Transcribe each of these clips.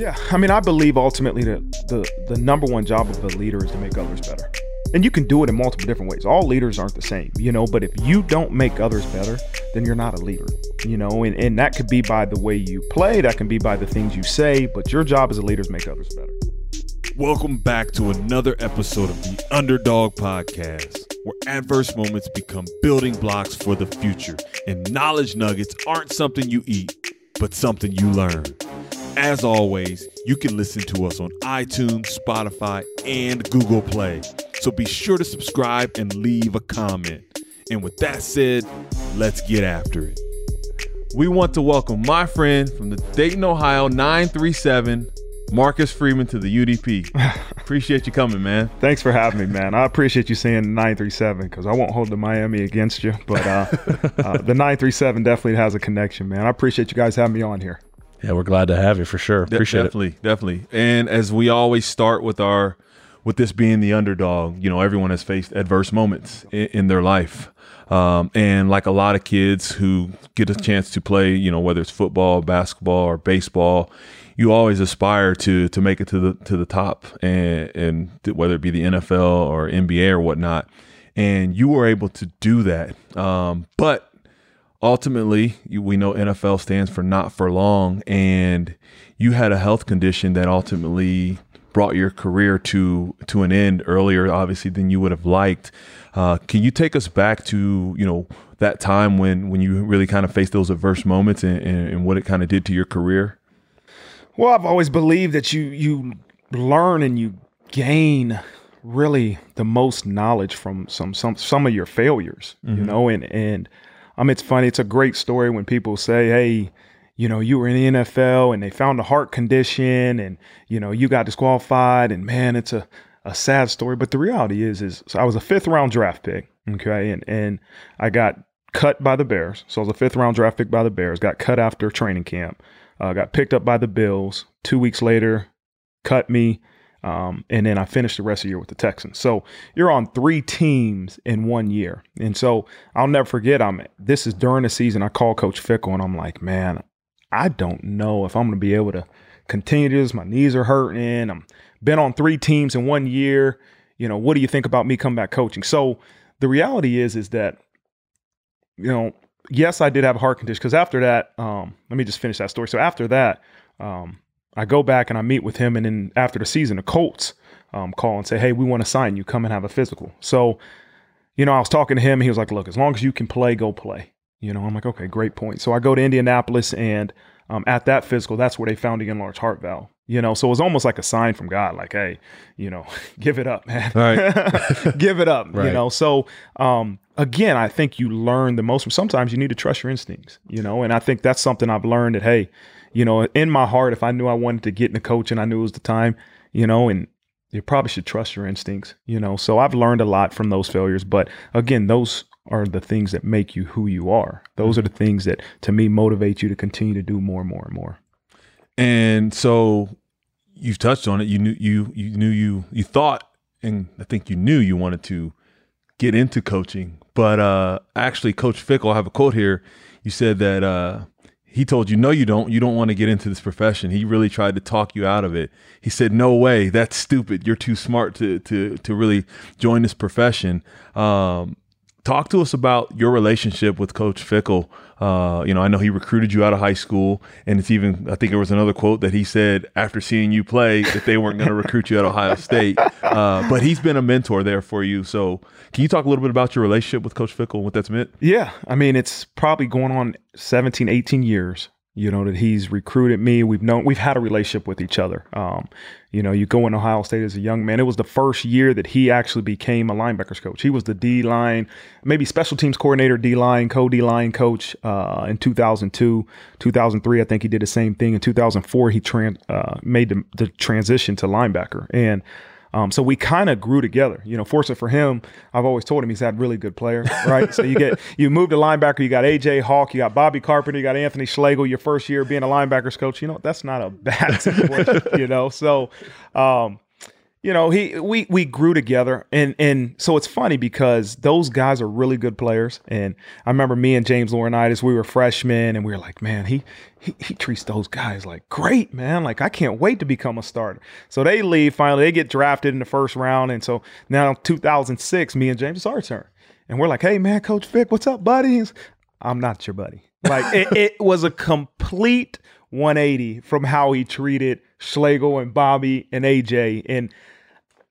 Yeah, I mean, I believe ultimately that the the number one job of a leader is to make others better, and you can do it in multiple different ways. All leaders aren't the same, you know. But if you don't make others better, then you're not a leader, you know. And and that could be by the way you play, that can be by the things you say. But your job as a leader is to make others better. Welcome back to another episode of the Underdog Podcast, where adverse moments become building blocks for the future, and knowledge nuggets aren't something you eat, but something you learn. As always, you can listen to us on iTunes, Spotify, and Google Play. So be sure to subscribe and leave a comment. And with that said, let's get after it. We want to welcome my friend from the Dayton, Ohio 937, Marcus Freeman to the UDP. appreciate you coming, man. Thanks for having me, man. I appreciate you saying 937 because I won't hold the Miami against you, but uh, uh, the 937 definitely has a connection, man. I appreciate you guys having me on here. Yeah, we're glad to have you for sure. Appreciate De- definitely, it. Definitely, And as we always start with our with this being the underdog, you know, everyone has faced adverse moments in, in their life. Um, and like a lot of kids who get a chance to play, you know, whether it's football, basketball, or baseball, you always aspire to to make it to the to the top, and and whether it be the NFL or NBA or whatnot. And you were able to do that, um, but ultimately, you, we know NFL stands for not for long, and you had a health condition that ultimately brought your career to to an end earlier, obviously, than you would have liked. Uh, can you take us back to you know that time when when you really kind of faced those adverse moments and, and, and what it kind of did to your career? Well, I've always believed that you you learn and you gain really the most knowledge from some some some of your failures, mm-hmm. you know, and and I mean, it's funny. It's a great story when people say, "Hey, you know, you were in the NFL and they found a heart condition, and you know, you got disqualified." And man, it's a a sad story. But the reality is, is so I was a fifth round draft pick, okay, and and I got cut by the Bears. So I was a fifth round draft pick by the Bears. Got cut after training camp. Uh, got picked up by the Bills. Two weeks later, cut me. Um, and then I finished the rest of the year with the Texans. So you're on three teams in one year. And so I'll never forget, I'm this is during the season. I call Coach Fickell and I'm like, man, I don't know if I'm gonna be able to continue this. My knees are hurting. I'm been on three teams in one year. You know, what do you think about me coming back coaching? So the reality is, is that, you know, yes, I did have a heart condition because after that, um, let me just finish that story. So after that, um, I go back and I meet with him, and then after the season, the Colts um, call and say, "Hey, we want to sign you. Come and have a physical." So, you know, I was talking to him. He was like, "Look, as long as you can play, go play." You know, I'm like, "Okay, great point." So I go to Indianapolis, and um, at that physical, that's where they found the enlarged heart valve. You know, so it was almost like a sign from God, like, "Hey, you know, give it up, man. Right. give it up." Right. You know, so um, again, I think you learn the most. Sometimes you need to trust your instincts. You know, and I think that's something I've learned that hey you know, in my heart, if I knew I wanted to get in the coach and I knew it was the time, you know, and you probably should trust your instincts, you know. So I've learned a lot from those failures. But again, those are the things that make you who you are. Those are the things that to me motivate you to continue to do more and more and more. And so you've touched on it. You knew you you knew you you thought and I think you knew you wanted to get into coaching. But uh actually Coach Fickell, I have a quote here. You said that uh he told you no you don't you don't want to get into this profession he really tried to talk you out of it he said no way that's stupid you're too smart to to to really join this profession um, talk to us about your relationship with coach Fickell. uh, you know i know he recruited you out of high school and it's even i think there was another quote that he said after seeing you play that they weren't going to recruit you at ohio state. Uh, but he's been a mentor there for you. So can you talk a little bit about your relationship with coach Fickell and what that's meant? Yeah i mean it's probably going on 17 18 years you know that he's recruited me. We've known we've had a relationship with each other. Um, you know you go in ohio state as a young man. It was the first year that he actually became a linebackers coach. He was the d line maybe special teams coordinator d line co d line coach uh, in 2002 2003 i think he did the same thing. In 2004 he tran- uh, made the, the transition to linebacker. And um, so we kind of grew together. You know, fortunate for him, I've always told him he's had really good players, right? so you get you move to linebacker, you got AJ Hawk, you got Bobby Carpenter, you got Anthony Schlegel. Your first year being a linebackers coach, you know that's not a bad situation, you know. So, um, you know, he we we grew together and and so it's funny because those guys are really good players. And I remember me and James Laurinaitis, we were freshmen and we were like, man, he he he treats those guys like great, man. Like I can't wait to become a starter. So they leave finally, they get drafted in the first round. And so now 2006, me and James, it's our turn. And we're like, hey man, Coach Fick, what's up, buddies? I'm not your buddy. Like it, it was a complete 180 from how he treated Schlegel and Bobby and AJ. And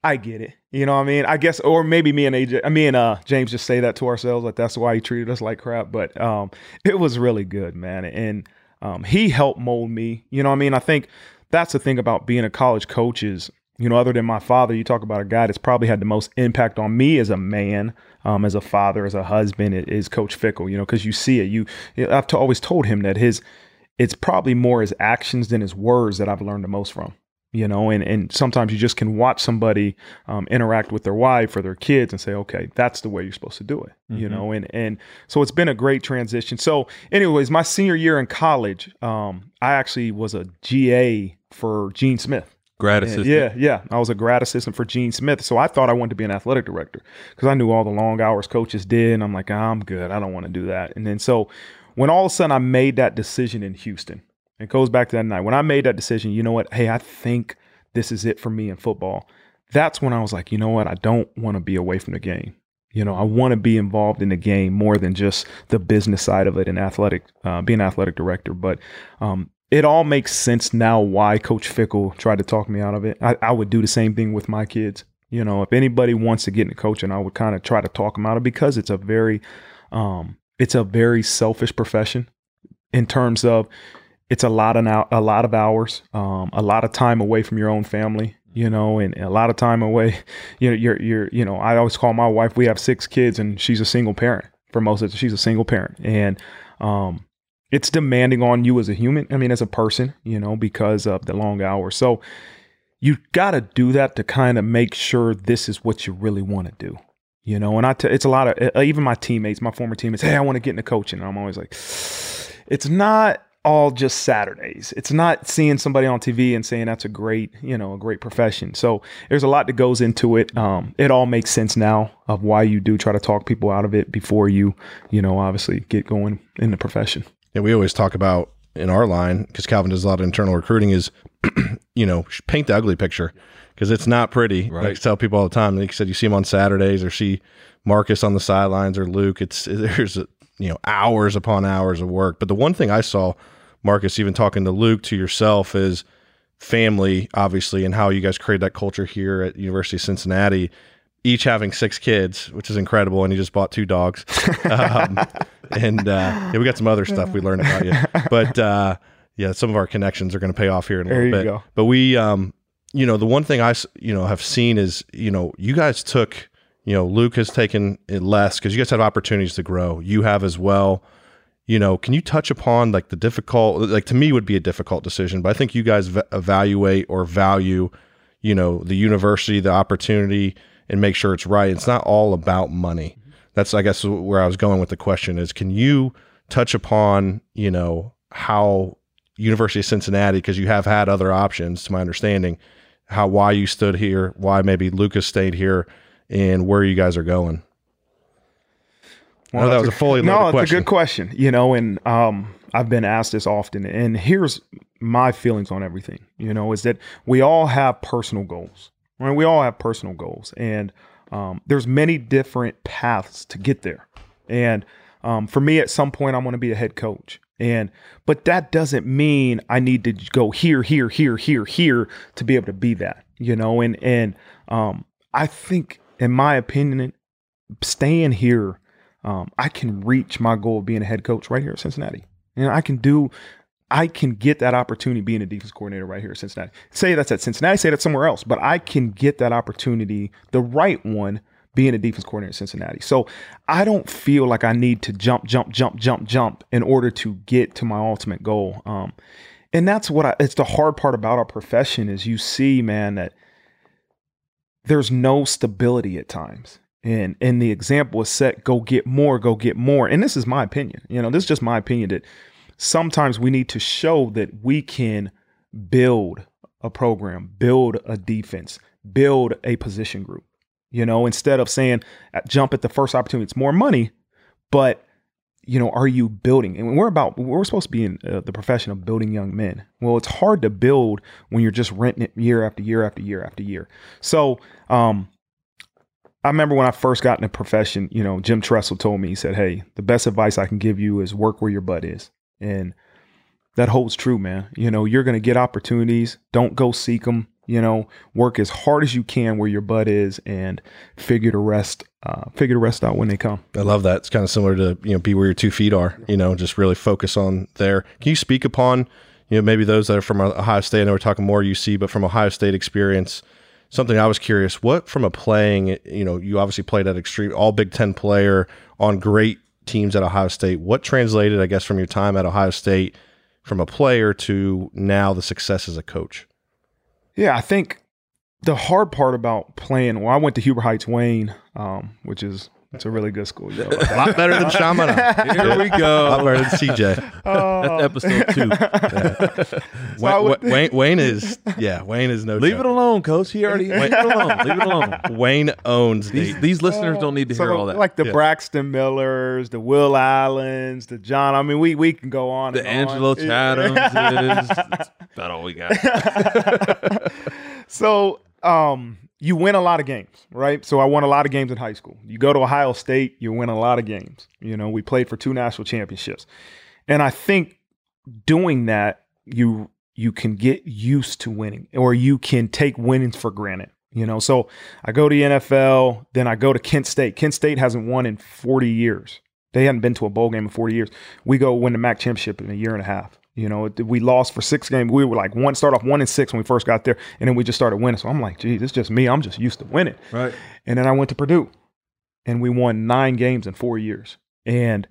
I get it. You know what I mean? I guess, or maybe me and AJ, I mean, uh, James just say that to ourselves, like that's why he treated us like crap. But um, it was really good, man. And um, he helped mold me. You know what I mean? I think that's the thing about being a college coach is, you know, other than my father, you talk about a guy that's probably had the most impact on me as a man, um, as a father, as a husband, is Coach Fickell. You know, because you see it. You, I've t- always told him that his, it's probably more his actions than his words that I've learned the most from you know and and sometimes you just can watch somebody um, interact with their wife or their kids and say okay that's the way you're supposed to do it mm-hmm. you know and and so it's been a great transition. So anyways my senior year in college um, i actually was a ga for gene smith. Grad assistant? yeah yeah i was a grad assistant for gene smith. So i thought i wanted to be an athletic director because i knew all the long hours coaches did and i'm like i'm good. I don't want to do that. And then so when all of a sudden i made that decision in houston it goes back to that night when I made that decision. You know what? Hey, I think this is it for me in football. That's when I was like, you know what? I don't want to be away from the game. You know, I want to be involved in the game more than just the business side of it and athletic, uh, being athletic director. But um, it all makes sense now why Coach Fickell tried to talk me out of it. I, I, would do the same thing with my kids. You know, if anybody wants to get into coaching, I would kind of try to talk them out of it because it's a very, um, it's a very selfish profession in terms of it's a lot of now a lot of hours, um, a lot of time away from your own family, you know, and, a lot of time away. You know, you're you're you know, I always call my wife. We have six kids, and she's a single parent for most of it. She's a single parent, and um, it's demanding on you as a human. I mean, as a person, you know, because of the long hours. So you got to do that to kind of make sure this is what you really want to do. You know, and I t- it's a lot of uh, even my teammates, my former teammates. Hey, I want to get into coaching. And I'm always like, it's not all just Saturdays. It's not seeing somebody on TV and saying that's a great, you know, a great profession. So there's a lot that goes into it. Um, it all makes sense now of why you do try to talk people out of it before you, you know, obviously get going in the profession. Yeah, we always talk about in our line because Calvin does a lot of internal recruiting is, you know, paint the ugly picture because it's not pretty. Right. I tell people all the time. Like you said, you see them on Saturdays or see Marcus on the sidelines or Luke. It's there's you know hours upon hours of work. But the one thing I saw, Marcus, even talking to Luke to yourself, is family, obviously, and how you guys create that culture here at University of Cincinnati. Each having six kids, which is incredible, and you just bought two dogs. um, and uh, yeah, we got some other stuff we learned about you, but uh, yeah, some of our connections are going to pay off here in a there little bit. Go. But we, um, you know, the one thing I, you know, have seen is, you know, you guys took you know, Luke has taken it less because you guys have opportunities to grow. You have as well. You know, can you touch upon like the difficult, like to me would be a difficult decision, but I think you guys v- evaluate or value, you know, the university, the opportunity, and make sure it's right. It's not all about money. That's, I guess, where I was going with the question is can you touch upon, you know, how University of Cincinnati, because you have had other options, to my understanding, how why you stood here, why maybe Lucas stayed here, and where you guys are going. Well, that was a fully no. It's a good question, you know, and um, I've been asked this often, and here's my feelings on everything. You know, is that we all have personal goals, right? We all have personal goals, and um, there's many different paths to get there. And um, for me, at some point, I want to be a head coach, and but that doesn't mean I need to go here, here, here, here, here to be able to be that. You know, and and um, I think in my opinion, staying here, um, I can reach my goal of being a head coach right here at Cincinnati. And I can do, I can get that opportunity being a defense coordinator right here at Cincinnati. Say that's at Cincinnati, say that somewhere else, but I can get that opportunity, the right one, being a defense coordinator in Cincinnati. So I don't feel like I need to jump, jump, jump, jump, jump in order to get to my ultimate goal. Um, and that's what I, it's the hard part about our profession is you see, man, that – there's no stability at times. And and the example is set, go get more, go get more. And this is my opinion. You know, this is just my opinion that sometimes we need to show that we can build a program, build a defense, build a position group. You know, instead of saying uh, jump at the first opportunity, it's more money, but you know, are you building? And we're about we're supposed to be in uh, the profession of building young men. Well, it's hard to build when you're just renting it year after year after year after year. So, um, I remember when I first got in the profession, you know, Jim Tressel told me, he said, Hey, the best advice I can give you is work where your butt is. And that holds true, man. You know, you're going to get opportunities. Don't go seek them. You know, work as hard as you can where your butt is and figure the rest, uh, figure the rest out when they come. I love that. It's kind of similar to, you know, be where your two feet are, you know, just really focus on there. Can you speak upon, you know, maybe those that are from Ohio State? I know we're talking more UC, but from Ohio State experience, something I was curious, what from a playing, you know, you obviously played at extreme, all Big Ten player on great teams at Ohio State. What translated, I guess, from your time at Ohio State from a player to now the success as a coach? Yeah, I think the hard part about playing, well, I went to Huber Heights Wayne, um, which is it's a really good school. a lot better than Chaminade. Here we go. A lot better than CJ. That's episode two. Wayne, would- Wayne, Wayne is yeah. Wayne is no. Leave joke. it alone, coach. He already leave it alone. Leave it alone. Wayne owns These the. these listeners don't need to So, hear all that. Like the Yeah. Braxton Millers, the Will Allens, the John. I mean, we we can go on. the and on. Angelo Chathams is that's about all we got. so um you win a lot of games right? So i won a lot of games in high school. You go to ohio state you win a lot of games. You know we played for two national championships. And i think doing that you you can get used to winning or you can take winnings for granted you know? So i go to the nfl then i go to kent state. Kent state hasn't won in 40 years. They hadn't been to a bowl game in 40 years. We go win the mac championship in a year and a half you know, we lost for six games. We were like one, start off one and six when we first got there, and then we just started winning. So I'm like, geez, it's just me. I'm just used to winning. Right. And then I went to Purdue, and we won nine games in four years. And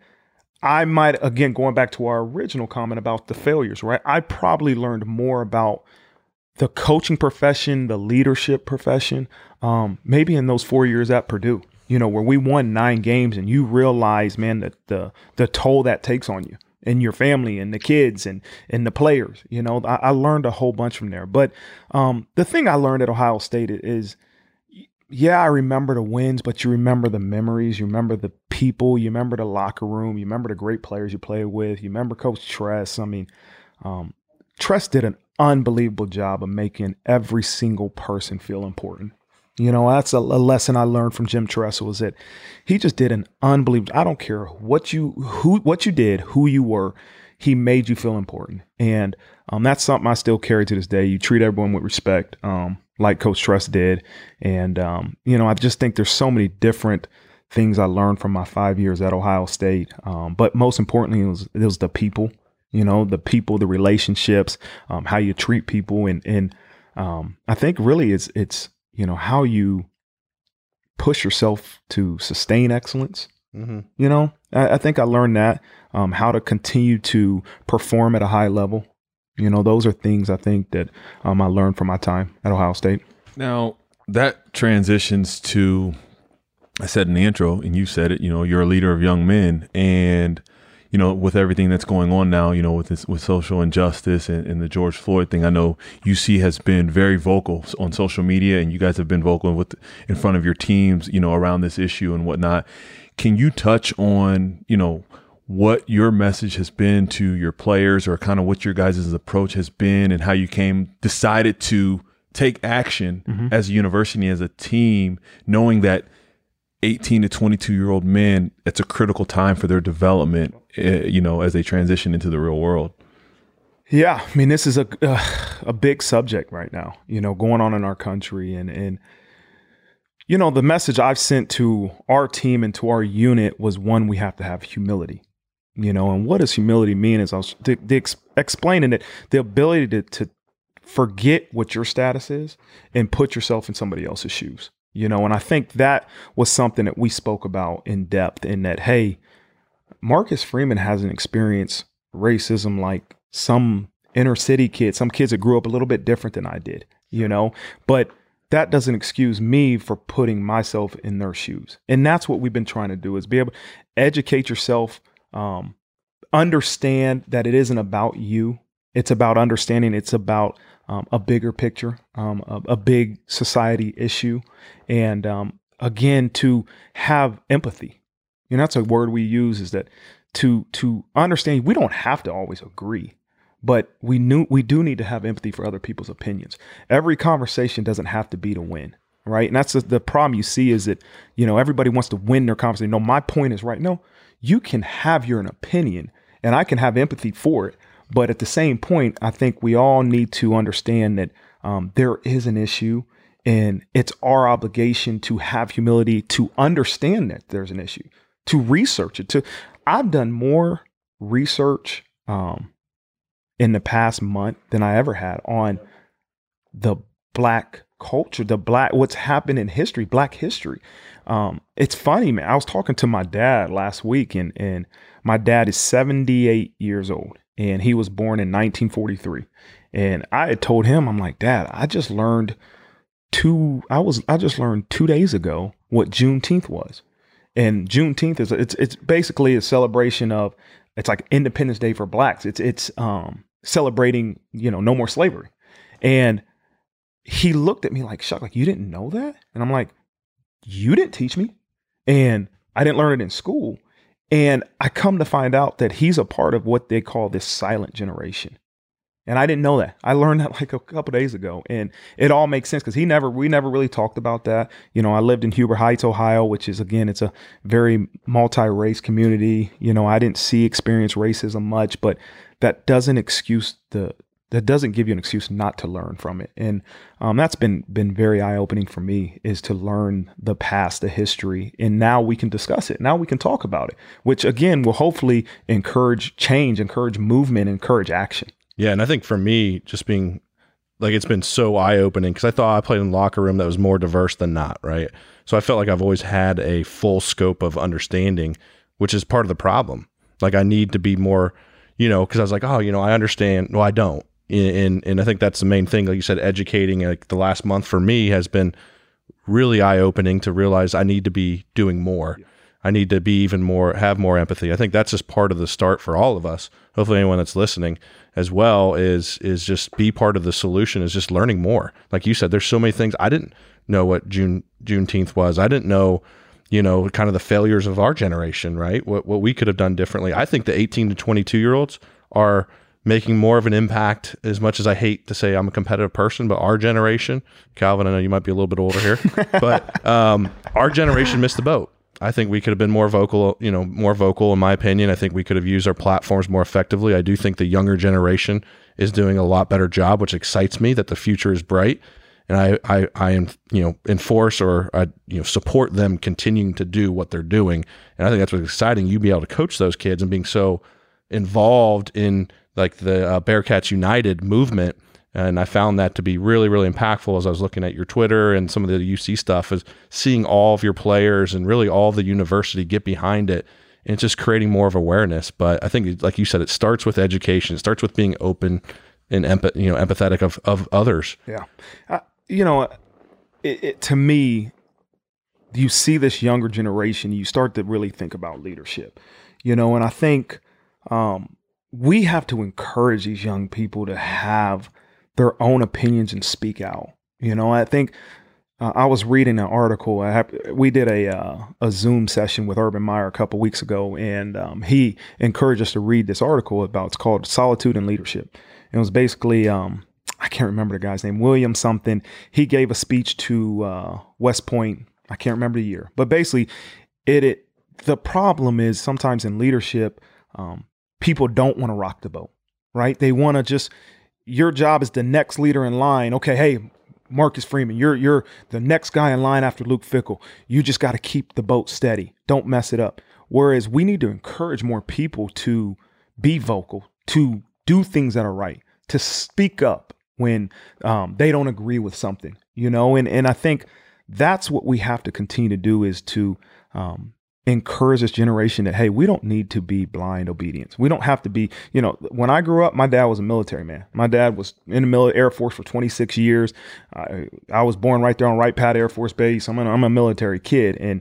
I might again going back to our original comment about the failures, right? I probably learned more about the coaching profession, the leadership profession, um, maybe in those four years at Purdue. You know, where we won nine games, and you realize, man, that the the toll that takes on you and your family and the kids and and the players. You know, I, I learned a whole bunch from there. But um, the thing I learned at Ohio State is, yeah, I remember the wins, but you remember the memories, you remember the people, you remember the locker room, you remember the great players you played with, you remember Coach Tress. I mean, um, Tress did an unbelievable job of making every single person feel important. You know, that's a, a lesson I learned from Jim Tressel was that he just did an unbelievable. I don't care what you who what you did, who you were, he made you feel important, and um, that's something I still carry to this day. You treat everyone with respect, um, like Coach Tress did, and um, you know, I just think there's so many different things I learned from my five years at Ohio State. Um, but most importantly, it was it was the people. You know, the people, the relationships, um, how you treat people, and and um, I think really it's it's you know how you push yourself to sustain excellence. Mm-hmm. You know, I, I think I learned that um, how to continue to perform at a high level. You know, those are things I think that um, I learned from my time at Ohio State. Now that transitions to, I said in the intro, and you said it. You know, you're a leader of young men, and you know, with everything that's going on now, you know, with this with social injustice and, and the George Floyd thing, I know UC has been very vocal on social media, and you guys have been vocal with in front of your teams, you know, around this issue and whatnot. Can you touch on, you know? what your message has been to your players or kind of what your guys' approach has been and how you came decided to take action mm-hmm. as a university as a team knowing that 18 to 22 year old men it's a critical time for their development uh, you know as they transition into the real world Yeah, I mean, this is a uh, a big subject right now. You know, going on in our country, and and you know, the message I've sent to our team and to our unit was one: we have to have humility. You know, and what does humility mean? Is I was the, the ex- explaining it, the ability to to forget what your status is and put yourself in somebody else's shoes. You know, and I think that was something that we spoke about in depth. In that, hey, Marcus Freeman hasn't experienced racism like some inner city kids, some kids that grew up a little bit different than I did, you know, but that doesn't excuse me for putting myself in their shoes. And that's what we've been trying to do is be able to educate yourself, um, understand that it isn't about you. It's about understanding. It's about um, a bigger picture, um, a, a, big society issue, and um, again to have empathy. You know, that's a word we use. Is that to to understand? We don't have to always agree, but we knew we do need to have empathy for other people's opinions. Every conversation doesn't have to be to win right? And that's the, problem you see is that, you know, everybody wants to win their conversation. No, my point is right. No, you can have your opinion and I can have empathy for it. But at the same point, I think we all need to understand that um, there is an issue and it's our obligation to have humility to understand that there's an issue, to research it. To I've done more research um, in the past month than I ever had on the black culture, the black what's happened in history, black history. Um, it's funny, man. I was talking to my dad last week, and and my dad is 78 years old, and he was born in 1943. And I had told him, I'm like, Dad, I just learned two. I was I just learned two days ago what Juneteenth was, and Juneteenth is it's it's basically a celebration of it's like Independence Day for blacks. It's it's um celebrating you know no more slavery, and he looked at me like shocked, like, you didn't know that? And I'm like, you didn't teach me. And I didn't learn it in school. And I come to find out that he's a part of what they call this silent generation. And I didn't know that. I learned that like a couple days ago. And it all makes sense because he never, we never really talked about that. You know, I lived in Huber Heights, Ohio, which is, again, it's a very multi race community. You know, I didn't see, experience racism much, but that doesn't excuse the, that doesn't give you an excuse not to learn from it. And um, that's been been very eye opening for me is to learn the past, the history, and now we can discuss it. Now we can talk about it, which again will hopefully encourage change, encourage movement, encourage action. Yeah, and I think for me, just being like it's been so eye opening because I thought I played in locker room that was more diverse than not, right? So I felt like I've always had a full scope of understanding, which is part of the problem. Like I need to be more, you know, because I was like, oh, you know, I understand. Well, I don't and and I think that's the main thing. Like you said, educating like the last month for me has been really eye opening to realize I need to be doing more. Yeah. I need to be even more, have more empathy. I think that's just part of the start for all of us. Hopefully, anyone that's listening as well is is just be part of the solution. Is just learning more. Like you said, there's so many things I didn't know what June Juneteenth was. I didn't know, you know, kind of the failures of our generation. Right, what what we could have done differently. I think the 18 to 22 year olds are making more of an impact as much as I hate to say I'm a competitive person, but our generation, Calvin, I know you might be a little bit older here, but um, our generation missed the boat. I think we could have been more vocal, you know, more vocal in my opinion. I think we could have used our platforms more effectively. I do think the younger generation is doing a lot better job, which excites me that the future is bright. And I, I, I am, you know, enforce or I, you know, support them continuing to do what they're doing. And I think that's what's exciting. You be able to coach those kids and being so involved in like the uh, Bearcats United movement. And I found that to be really, really impactful as I was looking at your Twitter and some of the UC stuff, is seeing all of your players and really all the university get behind it. And it's just creating more of awareness. But I think, like you said, it starts with education. It starts with being open and empath- you know, empathetic of, of others. Yeah. Uh, you know, it, it, to me, you see this younger generation, you start to really think about leadership, you know, and I think um, we have to encourage these young people to have their own opinions and speak out. You know, I think uh, I was reading an article. Have, we did a uh, a Zoom session with Urban Meyer a couple weeks ago, and um, he encouraged us to read this article about. It's called "Solitude and Leadership." It was basically um, I can't remember the guy's name, William something. He gave a speech to uh, West Point. I can't remember the year, but basically, it, it the problem is sometimes in leadership, um, people don't want to rock the boat, right? They want to just your job is the next leader in line. Okay, hey, Marcus Freeman, you're you're the next guy in line after Luke Fickell. You just got to keep the boat steady. Don't mess it up. Whereas we need to encourage more people to be vocal, to do things that are right, to speak up when um, they don't agree with something, you know. And and I think that's what we have to continue to do is to um, encourage this generation that hey we don't need to be blind obedience we don't have to be you know when i grew up my dad was a military man my dad was in the military air force for 26 years I, I was born right there on wright pat air force base i'm a, I'm a military kid and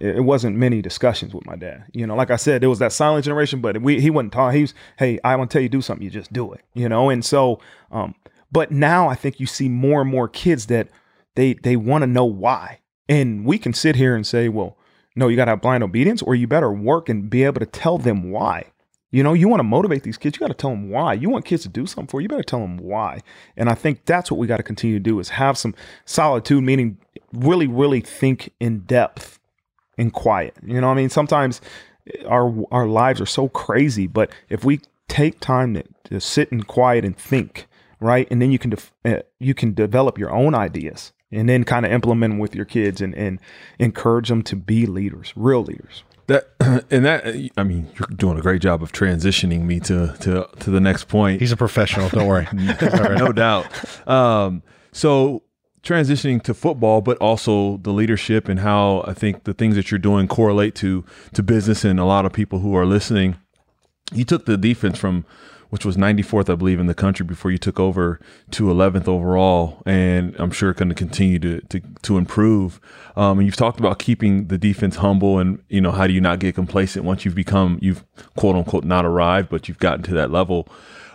it it wasn't many discussions with my dad. You know, like I said, it was that silent generation, but we he wasn't taught. He was, hey, I want to tell you do something, you just do it. You know, and so, um, but now I think you see more and more kids that they they want to know why, and we can sit here and say, well, no, you got to have blind obedience, or you better work and be able to tell them why. You know, you want to motivate these kids, you got to tell them why. You want kids to do something for you, you better tell them why. And I think that's what we got to continue to do is have some solitude, meaning really, really think in depth and quiet. You know I mean? Sometimes our our lives are so crazy, but if we take time to, to sit in quiet and think, right? And then you can def- uh, you can develop your own ideas and then kind of implement them with your kids and and encourage them to be leaders, real leaders. That and that I mean, you're doing a great job of transitioning me to to to the next point. He's a professional. Don't worry. no doubt. Um, so transitioning to football, but also the leadership and how I think the things that you're doing correlate to to business and a lot of people who are listening. You took the defense from which was 94th, I believe, in the country before you took over to 11th overall, and I'm sure going to continue to to to improve. Um, and you've talked about keeping the defense humble, and you know how do you not get complacent once you've become you've quote unquote not arrived, but you've gotten to that level.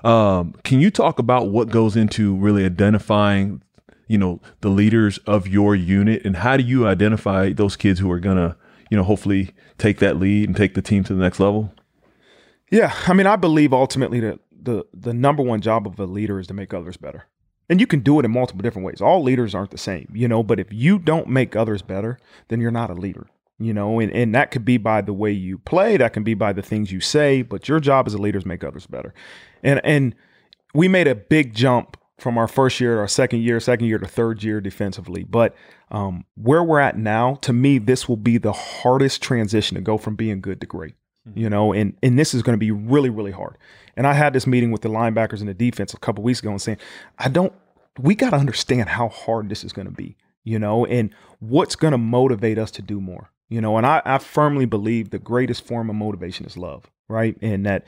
Um, can you talk about what goes into really identifying, you know, the leaders of your unit, and how do you identify those kids who are gonna, you know, hopefully take that lead and take the team to the next level? Yeah, I mean, I believe ultimately that the the number one job of a leader is to make others better. And you can do it in multiple different ways. All leaders aren't the same, you know, but if you don't make others better, then you're not a leader. You know, and, and that could be by the way you play, that can be by the things you say, but your job as a leader is make others better. And and we made a big jump from our first year, our second year, second year to third year defensively. But um, where we're at now, to me, this will be the hardest transition to go from being good to great. Mm-hmm. You know, and and this is going to be really, really hard. And I had this meeting with the linebackers and the defense a couple weeks ago and saying, I don't we got to understand how hard this is going to be, you know, and what's going to motivate us to do more, you know. And I, I firmly believe the greatest form of motivation is love, right? And that,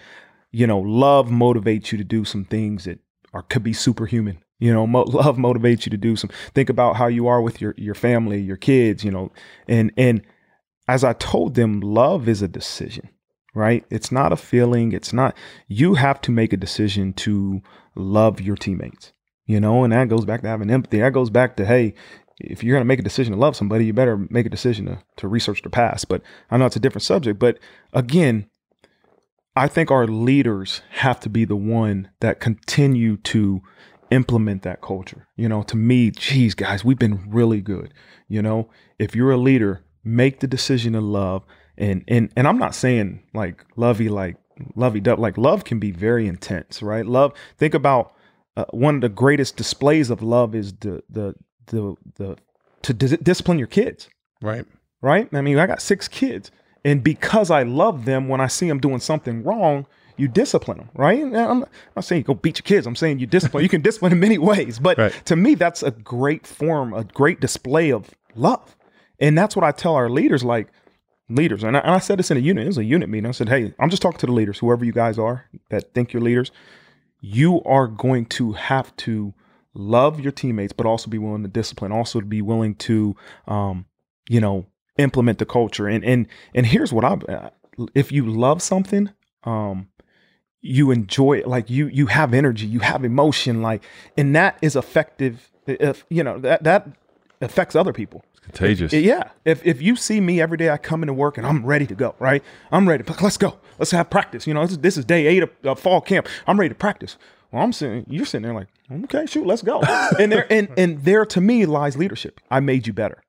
you know, love motivates you to do some things that are could be superhuman. You know, mo- love motivates you to do some. Think about how you are with your your family, your kids, you know, and and as I told them, love is a decision right? It's not a feeling. It's not, you have to make a decision to love your teammates, you know, and that goes back to having empathy. That goes back to, hey, if you're going to make a decision to love somebody, you better make a decision to, to research the past. But I know it's a different subject. But again, I think our leaders have to be the one that continue to implement that culture. You know, to me, geez, guys, we've been really good. You know, if you're a leader, make the decision to love and and and I'm not saying like lovey like lovey dove like love can be very intense right? Love think about uh, one of the greatest displays of love is the the the the to dis- discipline your kids. Right. right? I mean I got six kids and because I love them when I see them doing something wrong you discipline them right? And I'm not, I'm not saying you go beat your kids I'm saying you discipline you can discipline in many ways but Right. to me that's a great form a great display of love. And that's what I tell our leaders like leaders. And I, and I said this in a unit. It was a unit meeting. I said, hey, I'm just talking to the leaders, whoever you guys are that think you're leaders. You are going to have to love your teammates, but also be willing to discipline, also to be willing to, um, you know, implement the culture. And and and here's what I, if you love something, um, you enjoy it. Like you you have energy, you have emotion, like, and that is effective. If you know that that affects other people. Contagious. Yeah. If if you see me every day, I come into work and I'm ready to go. Right. I'm ready. Let's go. Let's have practice. You know, this is, this is day eight of, of fall camp. I'm ready to practice. Well, I'm sitting. You're sitting there like, okay, shoot, let's go. and there and and there to me lies leadership. I made you better.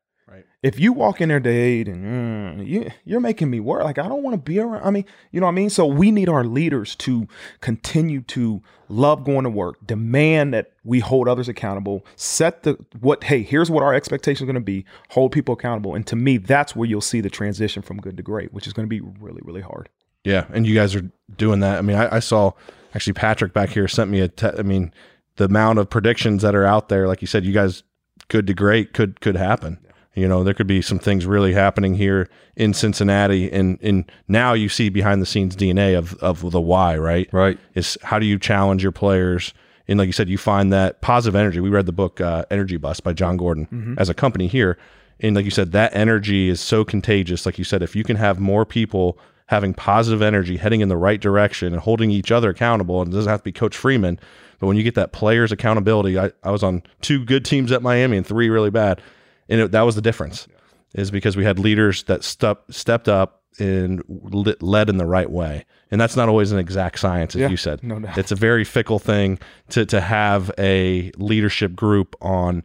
If you walk in there eight and mm, you you're making me work, like I don't want to be around. I mean, you know what I mean. So we need our leaders to continue to love going to work, demand that we hold others accountable, set the what. Hey, here's what our expectations are going to be. Hold people accountable, and to me, that's where you'll see the transition from good to great, which is going to be really really hard. Yeah, and you guys are doing that. I mean, I, I saw actually Patrick back here sent me a. Te- I mean, the amount of predictions that are out there, like you said, you guys good to great could could happen. You know, there could be some things really happening here in Cincinnati, and and now you see behind the scenes DNA of of the why, right? Right. Is how do you challenge your players? And like you said, you find that positive energy. We read the book uh, Energy Bus by Jon Gordon as a company here. And like you said, that energy is so contagious. Like you said, if you can have more people having positive energy, heading in the right direction, and holding each other accountable, and it doesn't have to be Coach Freeman, but when you get that players' accountability, I, I was on two good teams at Miami and three really bad, and it, that was the difference. Is because we had leaders that step, stepped up and lit, led in the right way. And that's not always an exact science, as Yeah, you said. no doubt. It's a very fickle thing to, to have a leadership group on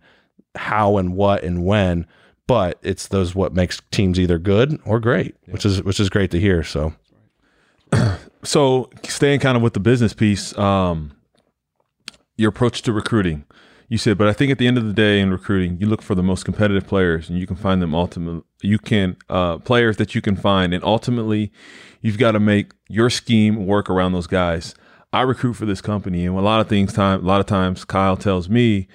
how and what and when, but it's those what makes teams either good or great, which is which is great to hear. So So staying kind of with the business piece, um, your approach to recruiting. You said, but I think at the end of the day in recruiting, you look for the most competitive players, and you can find them ultimately. You can uh, players that you can find, and ultimately, you've got to make your scheme work around those guys. I recruit for this company, and a lot of things, time, a lot of times, Kyle tells me,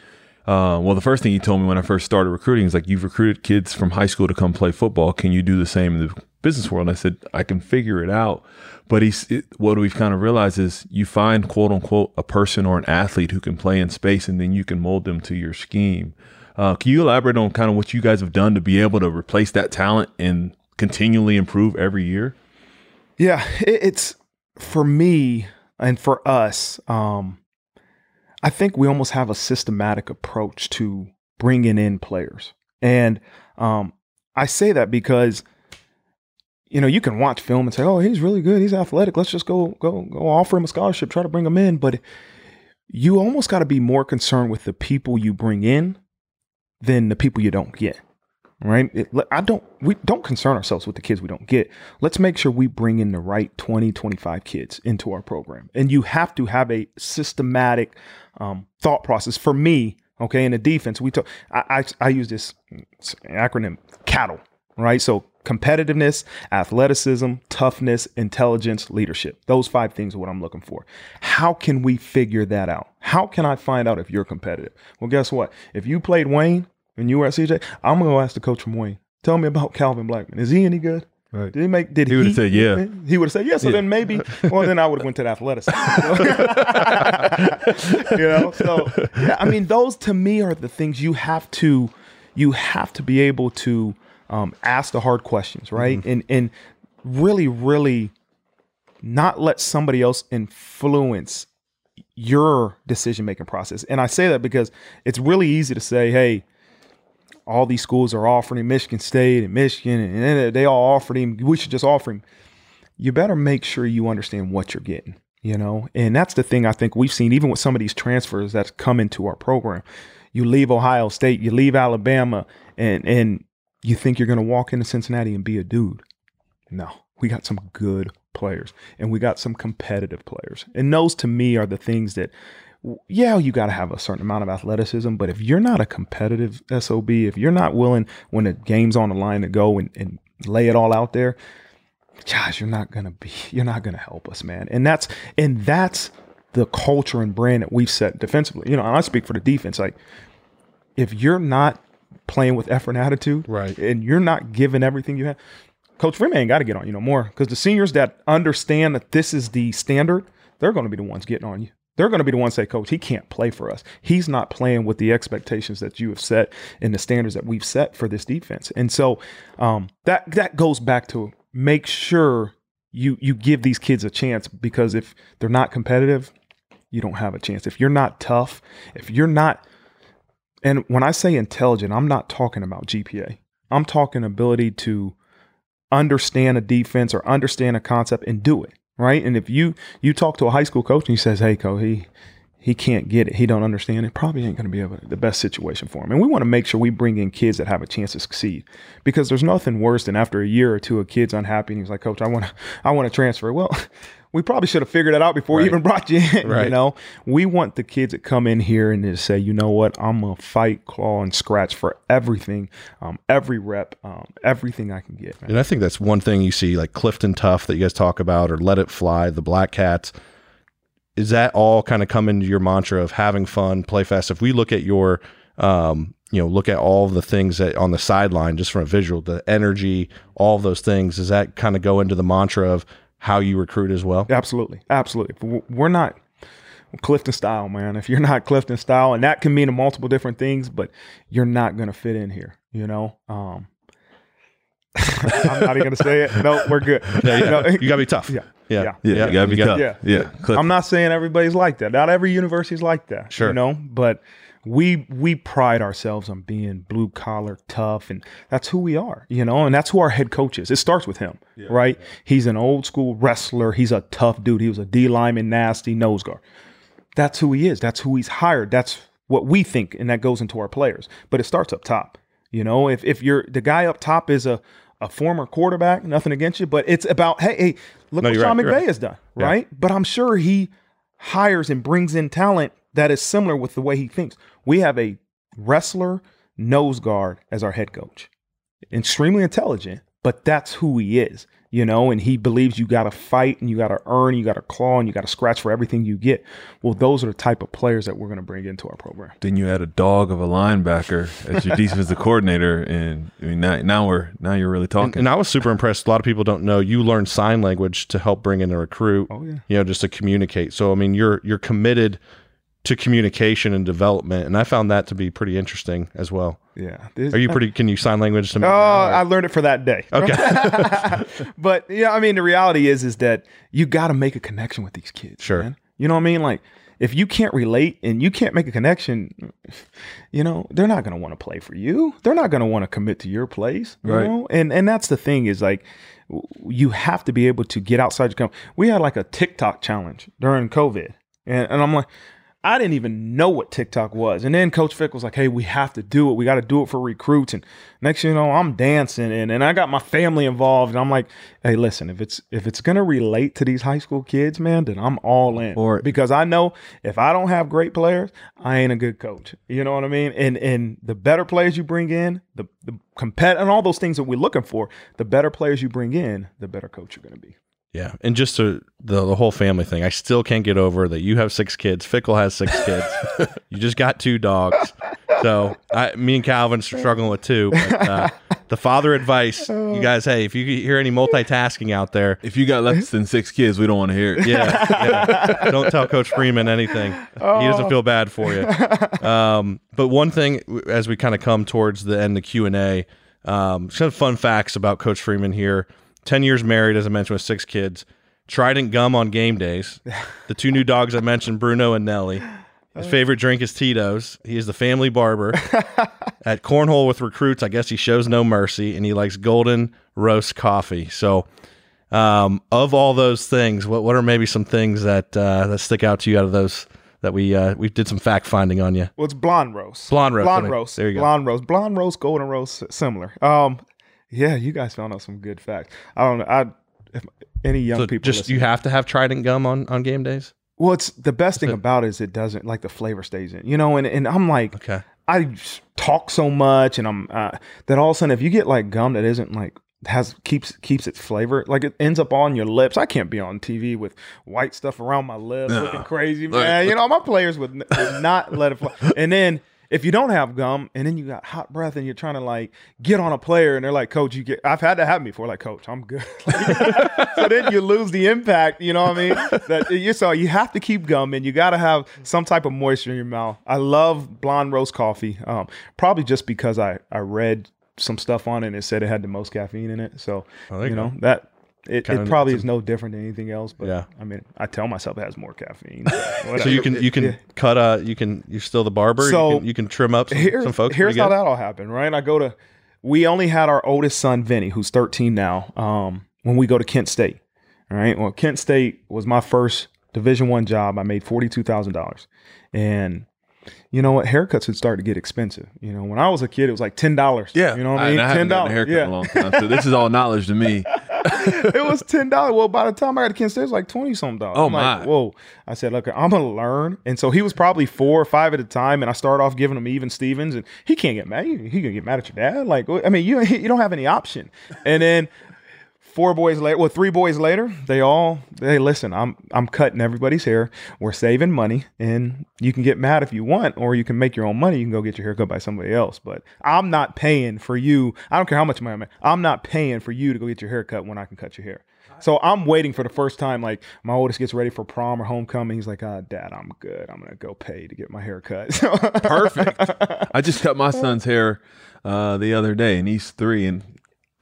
uh, well, the first thing he told me when I first started recruiting is like, you've recruited kids from high school to come play football. Can you do the same in the business world? And I said, I can figure it out. But he's, it, what we've kind of realized is you find quote unquote a person or an athlete who can play in space and then you can mold them to your scheme. Uh, can you elaborate on kind of what you guys have done to be able to replace that talent and continually improve every year? Yeah, it, it's for me and for us. Um, I think we almost have a systematic approach to bringing in players, and um, I say that because you know you can watch film and say, "Oh, he's really good. He's athletic. Let's just go go go offer him a scholarship, try to bring him in." But you almost got to be more concerned with the people you bring in than the people you don't get right? It, I don't, we don't concern ourselves with the kids we don't get. Let's make sure we bring in the right 20, 25 kids into our program. And you have to have a systematic um, thought process. For me, okay, in the defense, we talk, I, I, I use this acronym CATTLE, right? So competitiveness, athleticism, toughness, intelligence, leadership. Those five things are what I'm looking for. How can we figure that out? How can I find out if you're competitive? Well, guess what? If you played Wayne, and you were at CJ, I'm gonna go ask the coach from Wayne. Tell me about Calvin Blackman. Is he any good? Right. Did he make? Did He he? would've said yeah. He would have said yes. So then maybe. Well, then I would have went to the athleticism. you know. So yeah, I mean, those to me are the things you have to, you have to be able to um, ask the hard questions, right? And and really, really, not let somebody else influence your decision making process. And I say that because it's really easy to say, hey all these schools are offering him, Michigan State and Michigan, and they all offered him. We should just offer him. You better make sure you understand what you're getting, you know? And that's the thing I think we've seen, even with some of these transfers that's come into our program. You leave Ohio State, you leave Alabama, and and you think you're gonna walk into Cincinnati and be a dude. No, we got some good players and we got some competitive players. And those to me are the things that yeah, you got to have a certain amount of athleticism, but if you're not a competitive SOB, if you're not willing when the game's on the line to go and, and lay it all out there, Josh, you're not gonna be, you're not gonna help us, man. And that's and that's the culture and brand that we've set defensively. You know, I speak for the defense. Like, if you're not playing with effort and attitude, Right. and you're not giving everything you have, Coach Freeman ain't got to get on you no more because the seniors that understand that this is the standard, they're going to be the ones getting on you. They're going to be the ones say, Coach, he can't play for us. He's not playing with the expectations that you have set and the standards that we've set for this defense. And so um, that that goes back to make sure you you give these kids a chance because if they're not competitive, you don't have a chance. If you're not tough, if you're not and when I say intelligent, I'm not talking about GPA. I'm talking ability to understand a defense or understand a concept and do it right. And if you you talk to a high school coach and he says, "Hey, coach, he he can't get it, he don't understand it," probably ain't going to be able, the best situation for him. And we want to make sure we bring in kids that have a chance to succeed because there's nothing worse than after a year or two, a kid's unhappy and he's like, "Coach, I want to I want to transfer." Well. We probably should have figured that out before we even brought you in. You Right. know, we want the kids that come in here and just say, you know what, I'm gonna fight, claw, and scratch for everything, um, every rep, um, everything I can get. man. And I think that's one thing you see, like Clifton Tough that you guys talk about, or Let It Fly, the Black Cats. Is that all kind of come into your mantra of having fun, play fast? If we look at your, um, you know, look at all the things that on the sideline, just from a visual, the energy, all those things, does that kind of go into the mantra of how you recruit as well? Absolutely, absolutely. We're not. Clifton style, man. If you're not Clifton style, and that can mean multiple different things, but you're not gonna fit in here. You know. Um, I'm not even gonna say it. No, we're good. Yeah, yeah. No, you gotta be tough. Yeah. yeah, Yeah. Yeah, you gotta be tough. Yeah. Yeah, Cliff. I'm not saying everybody's like that. Not every university's like that. Sure. You know, but we we pride ourselves on being blue collar, tough, and that's who we are, you know, and that's who our head coach is. It starts with him, right? He's an old school wrestler. He's a tough dude. He was a D lineman, nasty nose guard. That's who he is. That's who he's hired. That's what we think, and that goes into our players. But it starts up top. You know, if if you're the guy up top is a a former quarterback, nothing against you, but it's about hey, hey, look No, what Sean right, McVay right. has done, right? But I'm sure he hires and brings in talent that is similar with the way he thinks. We have a wrestler nose guard as our head coach. Extremely intelligent, but that's who he is, you know, and he believes you got to fight and you got to earn, you got to claw and you got to scratch for everything you get. Well, those are the type of players that we're going to bring into our program. then you had a dog of a linebacker as your defensive coordinator, and I mean now, now we're now you're really talking. And I was super impressed. A lot of people don't know you learned sign language to help bring in a recruit. Oh, yeah. You know, just to communicate. So I mean, you're you're committed to communication and development, and I found that to be pretty interesting as well. Yeah. This- Are you pretty? Can you sign language to me? Oh, I learned it for that day. Okay. but yeah, I mean, the reality is, is that you got to make a connection with these kids. Sure. man. You know what I mean? Like, if you can't relate and you can't make a connection, you know, they're not going to want to play for you. They're not going to want to commit to your place, You Right. know? And and that's the thing is like, you have to be able to get outside your comfort. We had like a TikTok challenge during COVID, and and I'm like. I didn't even know what TikTok was. And then Coach Fick was like, hey, we have to do it. We got to do it for recruits. And next thing you know, I'm dancing and, and I got my family involved. And I'm like, hey, listen, if it's if it's gonna relate to these high school kids, man, then I'm all in. Or- because I know if I don't have great players, I ain't a good coach. You know what I mean? And and the better players you bring in, the the compet and all those things that we're looking for, the better players you bring in, the better coach you're gonna be. Yeah, and just to the the whole family thing, I still can't get over that. You have six kids. Fickell has six kids. you just got two dogs. So I, me and Calvin are struggling with two. But, uh, the father advice, you guys. Hey, if you hear any multitasking out there, if you got less than six kids, we don't want to hear it. yeah, yeah. don't tell Coach Freeman anything. He doesn't feel bad for you. Um, but one thing, as we kind of come towards the end of Q and A, um, some fun facts about Coach Freeman here. Ten years married, as I mentioned, with six kids. Trident gum on game days. The two new dogs I mentioned, Bruno and Nelly. His favorite drink is Tito's. He is the family barber. At cornhole with recruits, I guess he shows no mercy, and he likes golden roast coffee. So, um, of all those things, what what are maybe some things that uh, that stick out to you out of those that we uh, we did some fact finding on you? Well, it's blonde roast. Blonde roast, I Blonde think. roast. There you go. Blonde roast. Blonde roast. Golden roast. Similar. Um, yeah, you guys found out some good facts. I don't know. I if any young So people just listen- you have to have Trident gum on on game days. Well, it's the best thing it. about it is it doesn't like the flavor stays in. You know, and and I'm like, Okay. I talk so much, and I'm uh, that all of a sudden if you get like gum that isn't like has keeps keeps its flavor like it ends up on your lips. I can't be on TV with white stuff around my lips looking crazy, man. you know, my players would, would not let it fly. And then if you don't have gum and then you got hot breath and you're trying to like get on a player and they're like, Coach, you get I've had that happen before, like, Coach, I'm good. so then you lose the impact, you know what I mean? That you so you have to keep gum and you gotta have some type of moisture in your mouth. I love blonde roast coffee. Um, probably just because I, I read some stuff on it and it said it had the most caffeine in it. So Oh, you you know that it, it probably it's is no different than anything else. But Yeah. I mean, I tell myself it has more caffeine. So you can you can Yeah. cut uh you can you're still the barber. So, you, can, you can trim up some, Here- some folks. Here's how that all happened, right? I go to, we only had our oldest son, Vinny, who's 13 now, um, when we go to Kent State. All right. Well, Kent State was my first Division One job. I made $42,000. And you know what? Haircuts had started to get expensive. You know, when I was a kid, it was like $10. Yeah, you know what I mean? I haven't gotten a $10. haircut yeah. long time, so this is all knowledge to me. it was ten dollars. Well, by the time I got to Kent State, it was like twenty something dollars. Oh, I'm like, my. Whoa! I said, look, I'm gonna learn. And so he was probably four or five at a time, and I started off giving him even Stevens, and he can't get mad. He, he can get mad at your dad. Like, I mean, you you don't have any option. And then four boys later, well, three boys later, they all they listen. I'm I'm cutting everybody's hair. We're saving money, and you can get mad if you want, or you can make your own money. You can go get your hair cut by somebody else. But I'm not paying for you. I don't care how much money I'm. I'm not paying for you to go get your hair cut when I can cut your hair. So I'm waiting for the first time, like my oldest gets ready for prom or homecoming. He's like, "Ah, Dad, I'm good. I'm gonna go pay to get my hair cut." Perfect. I just cut my son's hair uh, the other day, and he's three. And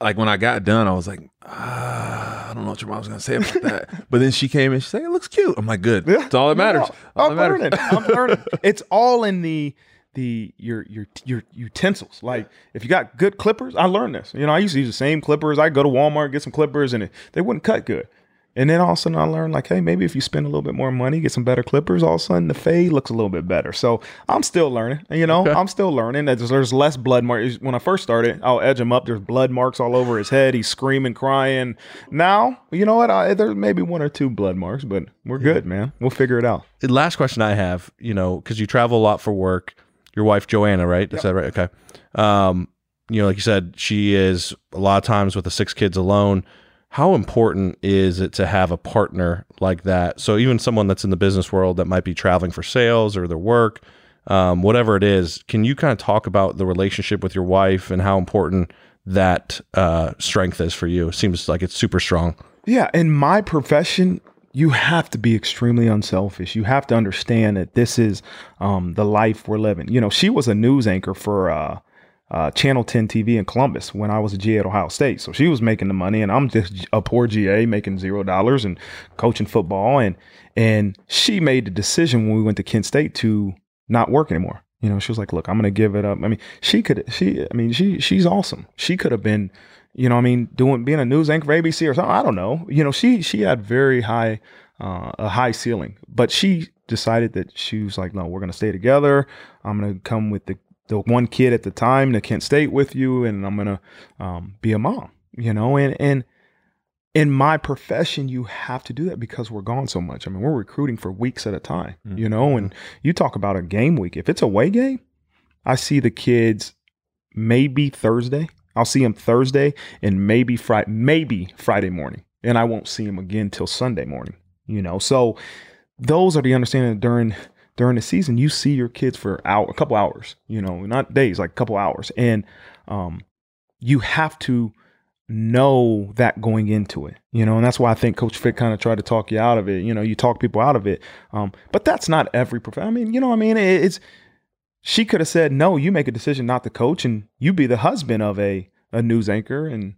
like when I got done, I was like, ah, I don't know what your mom's gonna say about that. but then she came and she said, "It looks cute." I'm like, "Good. That's all that matters. No, all I'm that matters." I'm learning. It's all in the the your your your utensils. Like if you got good clippers, I learned this. You know, I used to use the same clippers. I go to Walmart get some clippers, and it, they wouldn't cut good. And then all of a sudden I learned like, hey, maybe if you spend a little bit more money, get some better clippers, all of a sudden the fade looks a little bit better. So I'm still learning. You know, I'm still learning. There's, there's less blood marks. When I first started, I'll edge him up. There's blood marks all over his head. He's screaming, crying. Now, you know what? I, there's maybe one or two blood marks, but we're good, man. We'll figure it out. The last question I have, you know, because you travel a lot for work. Your wife Joanna, right? Is that right? Okay. Um, you know, like you said, she is a lot of times with the six kids alone. How important is it to have a partner like that? So even someone that's in the business world that might be traveling for sales or their work, um, whatever it is, can you kind of talk about the relationship with your wife and how important that uh, strength is for you? It seems like it's super strong. Yeah, in my profession, you have to be extremely unselfish. You have to understand that this is um, the life we're living. You know, she was a news anchor for uh, uh, Channel 10 TV in Columbus when I was a GA at Ohio State. So she was making the money, and I'm just a poor GA making zero dollars and coaching football. And and she made the decision when we went to Kent State to not work anymore. You know, she was like, "Look, I'm going to give it up." I mean, she could. She, I mean, she she's awesome. She could have been you know, I mean, doing being a news anchor ABC or something. I don't know. You know, she she had very high uh, a high ceiling, but she decided that she was like, no, we're gonna stay together. I'm gonna come with the the one kid at the time to Kent State with you, and I'm gonna um, be a mom. You know, and and in my profession, you have to do that because we're gone so much. I mean, we're recruiting for weeks at a time. Mm-hmm. You know, and you talk about a game week. If it's a away game, I see the kids maybe Thursday. I'll see them Thursday and maybe Friday, maybe Friday morning, and I won't see them again till Sunday morning. You know, so those are the understanding during during the season you see your kids for hour, a couple hours. You know, not days, like a couple hours, and um, you have to know that going into it. You know, and that's why I think Coach Fick kind of tried to talk you out of it. You know, you talk people out of it, um, but that's not every profession. I mean, you know, I mean, it, it's she could have said, no, you make a decision not to coach and you be the husband of a, a news anchor. And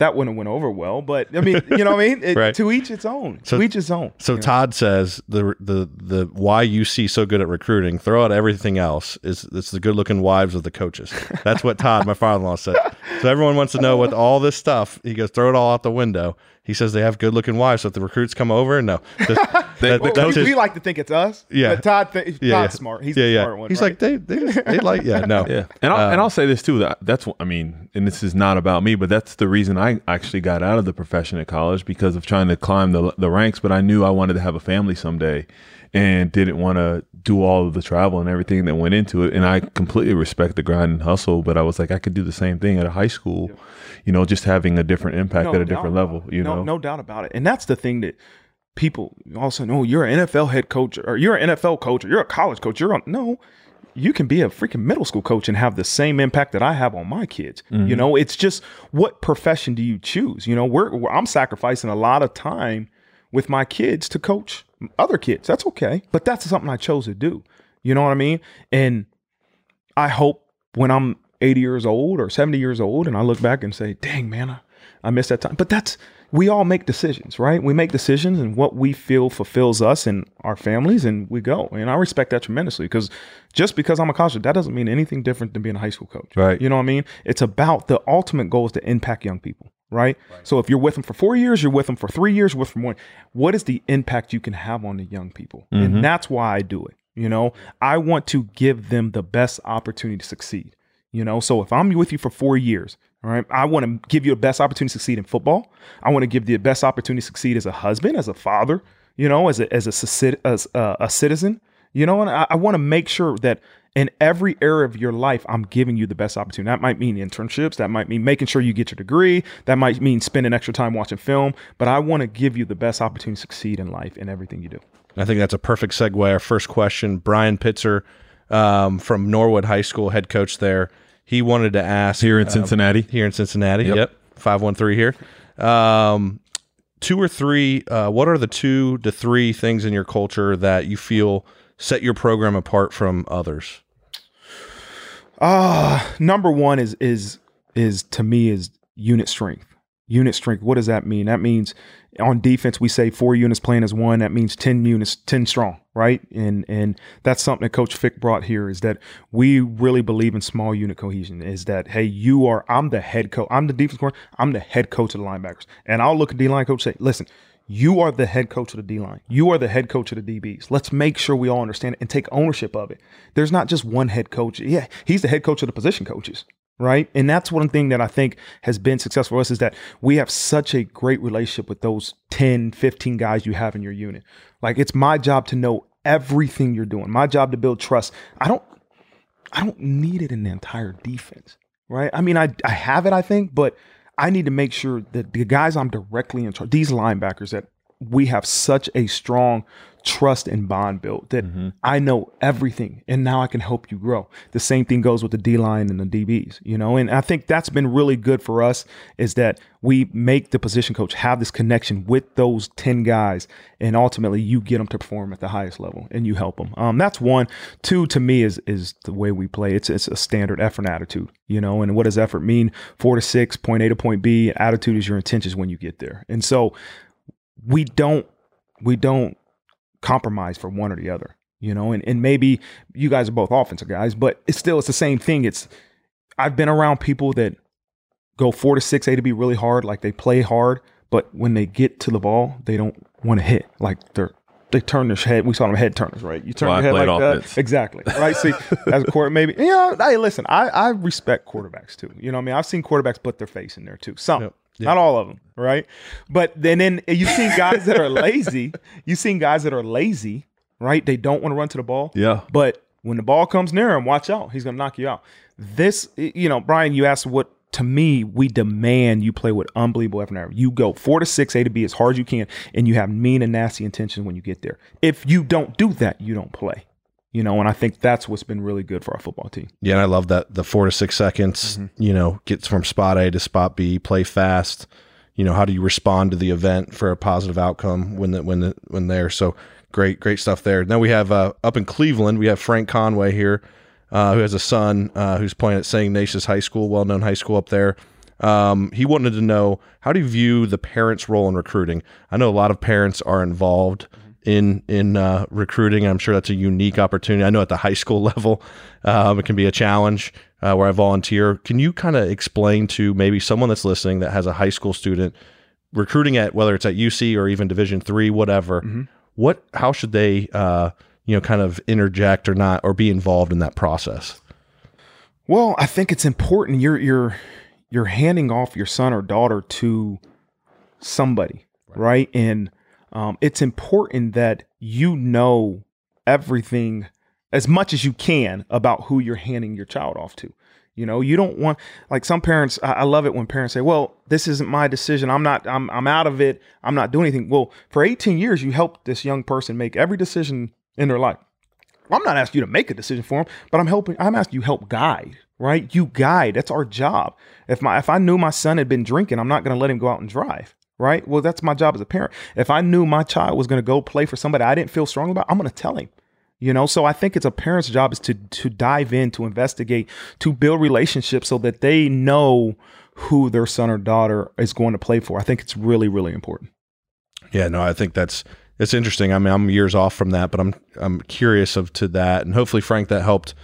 that wouldn't have went over well. But I mean, you know what I mean? It, Right. To each its own. So- to each its own. So you know? Todd says the the the why you see so good at recruiting, throw out everything else is it's the good looking wives of the coaches. That's what Todd, my father in law, said. So everyone wants to know what all this stuff. He goes throw it all out the window. He says they have good looking wives. So if the recruits come over, no, Just- that, well, we, his- we like to think it's us. Yeah. But Todd, th- yeah, Todd's yeah. smart. He's yeah, a yeah. smart one. He's right? like they they just, they like yeah no Yeah, and I'll, and I'll um, say this too. That that's what I mean, and this is not about me, but that's the reason I actually got out of the profession at college because of trying to climb the the ranks. But I knew I wanted to have a family someday, and didn't want to do all of the travel and everything that went into it. And I completely respect the grind and hustle, but I was like, I could do the same thing at a high school, you know, just having a different impact No at a different level. You no, know, no doubt about it. And that's the thing that people also oh, know. You're an NFL head coach, or you're an NFL coach, or you're a college coach. You're on no. You can be a freaking middle school coach and have the same impact that I have on my kids. You mm-hmm. know, it's just what profession do you choose? You know, we're, we're I'm sacrificing a lot of time with my kids to coach other kids. That's okay, but that's something I chose to do. You know what I mean? And I hope when I'm 80 years old or 70 years old and I look back and say, dang, man, I, I missed that time. But that's, we all make decisions, right? We make decisions and what we feel fulfills us and our families and we go. And I respect that tremendously because just because I'm a coach, that doesn't mean anything different than being a high school coach. Right. You know what I mean? It's about the ultimate goal is to impact young people. Right? So if you're with them for four years, you're with them for three years, with them for one. What is the impact you can have on the young people? And mm-hmm. that's why I do it. You know, I want to give them the best opportunity to succeed. You know, so if I'm with you for four years, all right, I want to give you the best opportunity to succeed in football. I want to give you the best opportunity to succeed as a husband, as a father, you know, as a as a as a, a citizen. You know, and I, I want to make sure that in every area of your life, I'm giving you the best opportunity. That might mean internships. That might mean making sure you get your degree. That might mean spending extra time watching film. But I want to give you the best opportunity to succeed in life in everything you do. I think that's a perfect segue. Our first question, Brian Pitzer um, from Norwood High School, head coach there. He wanted to ask here in Cincinnati. here in Cincinnati. Yep. Yep, five one three here. Um, two or three. Uh, what are the two to three things in your culture that you feel set your program apart from others? Uh number one is is is to me is unit strength. Unit strength. What does that mean? That means on defense we say four units playing as one. That means ten units, ten strong, right? And and that's something that Coach Fick brought here is that we really believe in small unit cohesion. Is that hey, you are I'm the head coach. I'm the defense coordinator. I'm the head coach of the linebackers, and I'll look at D line coach say, listen. You are the head coach of the D line. You are the head coach of the DBs. Let's make sure we all understand it and take ownership of it. There's not just one head coach. Yeah, he's the head coach of the position coaches right? And that's one thing that I think has been successful for us is that we have such a great relationship with those 10, 15 guys you have in your unit. Like it's my job to know everything you're doing. My job to build trust. I don't I don't need it in the entire defense, right? I mean, I I have it, I think, but I need to make sure that the guys I'm directly in charge, these linebackers that we have such a strong trust and bond built that I know everything and now I can help you grow. The same thing goes with the D line and the DBs, you know, and I think that's been really good for us is that we make the position coach have this connection with those 10 guys and ultimately you get them to perform at the highest level and you help them. Um, that's one. Two to me is is the way we play. It's it's a standard effort attitude, you know, and what does effort mean? Four to six, point A to point B. Attitude is your intentions when you get there. And so we don't we don't compromise for one or the other you know and, and maybe you guys are both offensive guys but it's still it's the same thing it's i've been around people that go four to six a to be really hard like they play hard but when they get to the ball they don't want to hit like they're they turn their head. We saw them head turners, right? You turn Well, I your head like offense. that, exactly, right? See, as a quarter, maybe, yeah. Hey, listen, I, I respect quarterbacks too. You know, what I mean, I've seen quarterbacks put their face in there too. Some, Yep. Not all of them, right? But then, then you've seen guys that are lazy. You've seen guys that are lazy, right? They don't want to run to the ball. Yeah. But when the ball comes near him, watch out. He's going to knock you out. This, you know, Brian, you asked what, to me, we demand you play with unbelievable effort. You go four to six, A to B as hard as you can, and you have mean and nasty intentions when you get there. If you don't do that, you don't play. You know, and I think that's what's been really good for our football team. Yeah, and I love that the four to six seconds, you know, gets from spot A to spot B, play fast. You know, how do you respond to the event for a positive outcome when the, when the, when there? So great, great stuff there. Now we have uh, up in Cleveland, we have Frank Conway here, uh, who has a son uh, who's playing at St. Ignatius High School, well known high school up there. Um, he wanted to know how do you view the parents' role in recruiting? I know a lot of parents are involved in in uh, recruiting. I'm sure that's a unique opportunity. I know at the high school level, um, it can be a challenge uh, where I volunteer. Can you kind of explain to maybe someone that's listening that has a high school student recruiting at whether it's at UC or even Division three, whatever? What how should they uh, you know kind of interject or not or be involved in that process? Well, I think it's important. You're you're you're handing off your son or daughter to somebody, right? And um, it's important that you know everything as much as you can about who you're handing your child off to. You know, you don't want like some parents. I, I love it when parents say, "Well, this isn't my decision. I'm not. I'm. I'm out of it. I'm not doing anything." Well, for 18 years, you helped this young person make every decision in their life. I'm not asking you to make a decision for them, but I'm helping. I'm asking you help guide, right? You guide. That's our job. If my if I knew my son had been drinking, I'm not going to let him go out and drive, right? Well, that's my job as a parent. If I knew my child was going to go play for somebody I didn't feel strong about, I'm going to tell him. You know, so I think it's a parent's job is to to dive in, to investigate, to build relationships so that they know who their son or daughter is going to play for. I think it's really, really important. Yeah, no, I think that's it's interesting. I mean, I'm years off from that, but I'm I'm curious of to that, and hopefully, Frank, that helped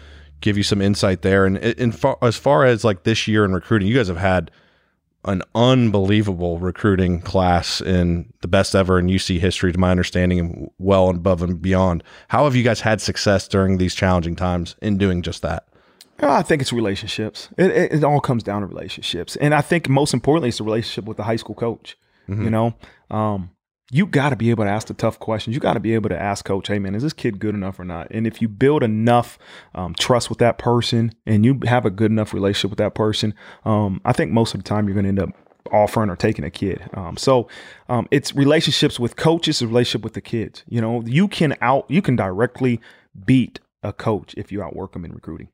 give you some insight there. And in far, as far as like this year in recruiting, you guys have had an unbelievable recruiting class in the best ever in UC history, to my understanding, and well above and beyond. How have you guys had success during these challenging times in doing just that? Uh, I think it's relationships. It, it, it all comes down to relationships, and I think most importantly, it's the relationship with the high school coach. You know, um, you got to be able to ask the tough questions. You got to be able to ask coach, "Hey, man, is this kid good enough or not?" And if you build enough um, trust with that person, and you have a good enough relationship with that person, um, I think most of the time you're going to end up offering or taking a kid. Um, so um, it's relationships with coaches, relationship with the kids. You know, you can out, you can directly beat a coach if you outwork them in recruiting.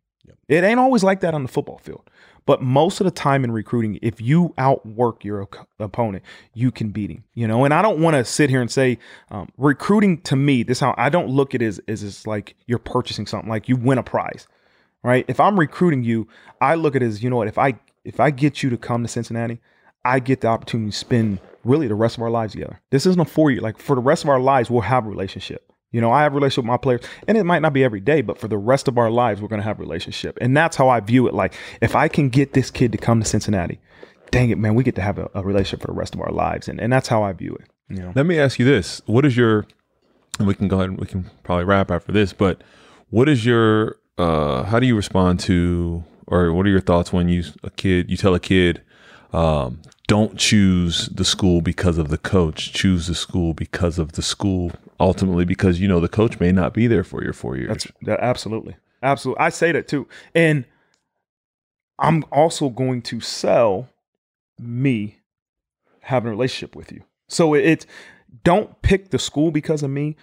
It ain't always like that on the football field. But most of the time in recruiting, if you outwork your op- opponent, you can beat him. You know, and I don't want to sit here and say um, recruiting to me. This how I don't look at it as is it's like you're purchasing something, like you win a prize, right? If I'm recruiting you, I look at it as you know what if I if I get you to come to Cincinnati, I get the opportunity to spend really the rest of our lives together. This isn't a four year like for the rest of our lives we'll have a relationship. You know, I have relationship with my players, and it might not be every day, but for the rest of our lives, we're going to have a relationship. And that's how I view it. Like, if I can get this kid to come to Cincinnati, dang it, man, we get to have a, a relationship for the rest of our lives. And, and that's how I view it. You know, Let me ask you this: What is your? And we can go ahead. and We can probably wrap after this, but what is your? uh How do you respond to, or what are your thoughts when you a kid you tell a kid, um, don't choose the school because of the coach, choose the school because of the school. Ultimately, because you know the coach may not be there for your four years. That's that, absolutely, absolutely. I say that too, and I'm also going to sell me having a relationship with you. So it, don't pick the school because of me,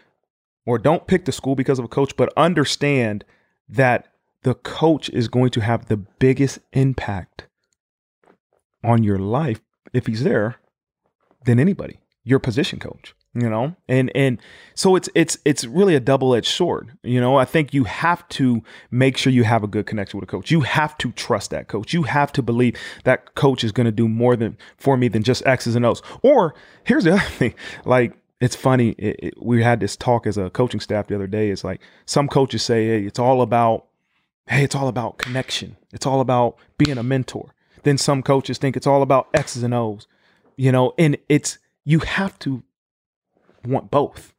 or don't pick the school because of a coach, but understand that the coach is going to have the biggest impact on your life if he's there than anybody. Your position coach you know? And and so it's it's it's really a double-edged sword you know? I think you have to make sure you have a good connection with a coach. You have to trust that coach. You have to believe that coach is going to do more than for me than just x's and o's. Or here's the other thing like it's funny it, it, we had this talk as a coaching staff the other day it's like some coaches say hey it's all about hey it's all about connection. It's all about being a mentor. Then some coaches think it's all about x's and o's you know? And it's you have to want both.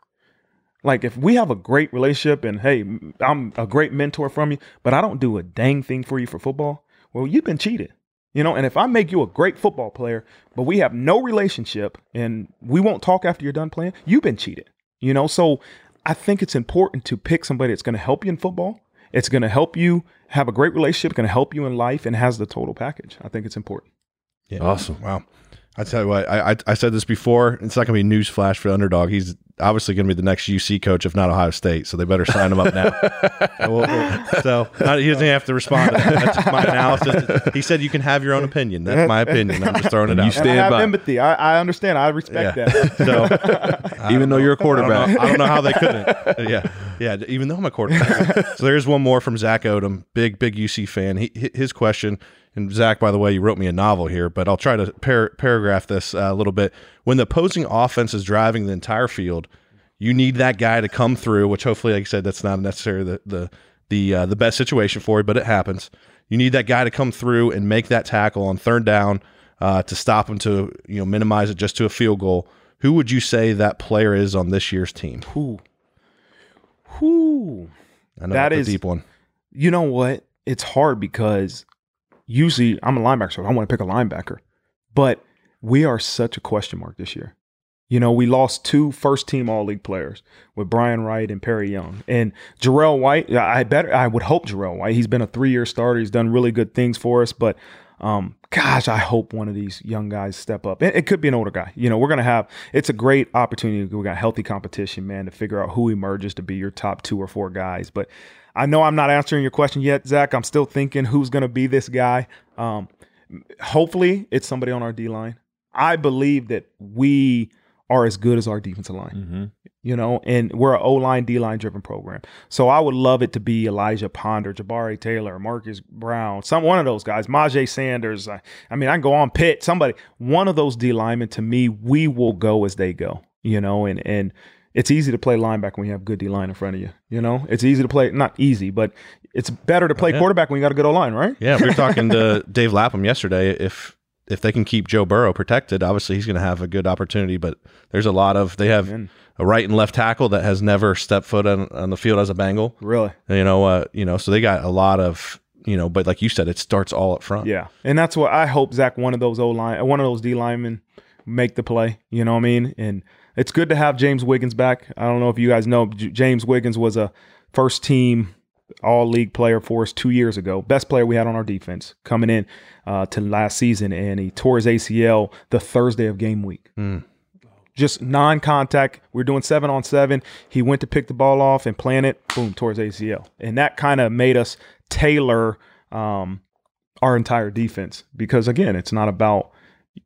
Like if we have a great relationship and hey, I'm a great mentor from you, but I don't do a dang thing for you for football, well, you've been cheated. You know, and if I make you a great football player, but we have no relationship and we won't talk after you're done playing, you've been cheated. You know, so I think it's important to pick somebody that's going to help you in football. It's going to help you have a great relationship, going to help you in life, and has the total package. I think it's important. Yeah. Awesome. Wow. I tell you what, I, I, I said this before. It's not going to be news flash for underdog. He's obviously going to be the next UC coach, if not Ohio State. So they better sign him up now. we'll, we'll, so not, he doesn't have to respond. To that. That's my analysis. He said you can have your own opinion. That's my opinion. I'm just throwing it You out. stand I have by. empathy. I, I understand. I respect Yeah. that. So Even though you're a I don't, quarterback, know, I don't know how they couldn't. Yeah, yeah. Even though I'm a quarterback. so there's one more from Zach Odom, big big UC fan. He, his question, and Zach, by the way, you wrote me a novel here, but I'll try to par- paragraph this uh, a little bit. When the opposing offense is driving the entire field, you need that guy to come through. Which hopefully, like I said, that's not necessarily the the the uh, the best situation for it, but it happens. You need that guy to come through and make that tackle on third down uh, to stop him to you know minimize it just to a field goal. Who would you say that player is on this year's team? Who? Who? I know That that's is- a deep one. You know what? It's hard because usually I'm a linebacker, so I want to pick a linebacker. But we are such a question mark this year. You know, we lost two first team all league players with Bryan Wright and Perry Young. And Jarrell White, I better I would hope Jarrell White. He's been a three year starter. He's done really good things for us. But um, gosh, I hope one of these young guys step up. It, it could be an older guy. You know, we're gonna have it's a great opportunity. We got healthy competition, man, to figure out who emerges to be your top two or four guys. But I know I'm not answering your question yet, Zach. I'm still thinking who's gonna be this guy. Um, hopefully it's somebody on our D line. I believe that we are as good as our defensive line, you know, and we're an O line, D line driven program. So I would love it to be Elijah Ponder, Jabari Taylor, Marcus Brown, some one of those guys, Myjai Sanders. I, I mean, I can go on Pitt, somebody, one of those D linemen. To me, we will go as they go, you know, and and it's easy to play linebacker when you have good D line in front of you. You know, it's easy to play, not easy, but it's better to play quarterback when you got a good O line, right? Yeah, we were talking to Dave Lapham yesterday. If if they can keep Joe Burrow protected, obviously he's going to have a good opportunity. But there's a lot of they have Amen. a right and left tackle that has never stepped foot on, on the field as a Bengal. Really. You know, uh, you know, so they got a lot of you know. But like you said, it starts all up front. Yeah, and that's what I hope Zach, one of those O line, one of those D linemen, make the play. You know what I mean? And it's good to have James Wiggins back. I don't know if you guys know, J- James Wiggins was a first team All League player for us two years ago, best player we had on our defense coming in uh, to last season, and he tore his ACL the Thursday of game week. just non-contact. We're doing seven on seven. He went to pick the ball off and plant it, boom, towards ACL, and that kind of made us tailor um, our entire defense because again, it's not about